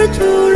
To.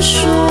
说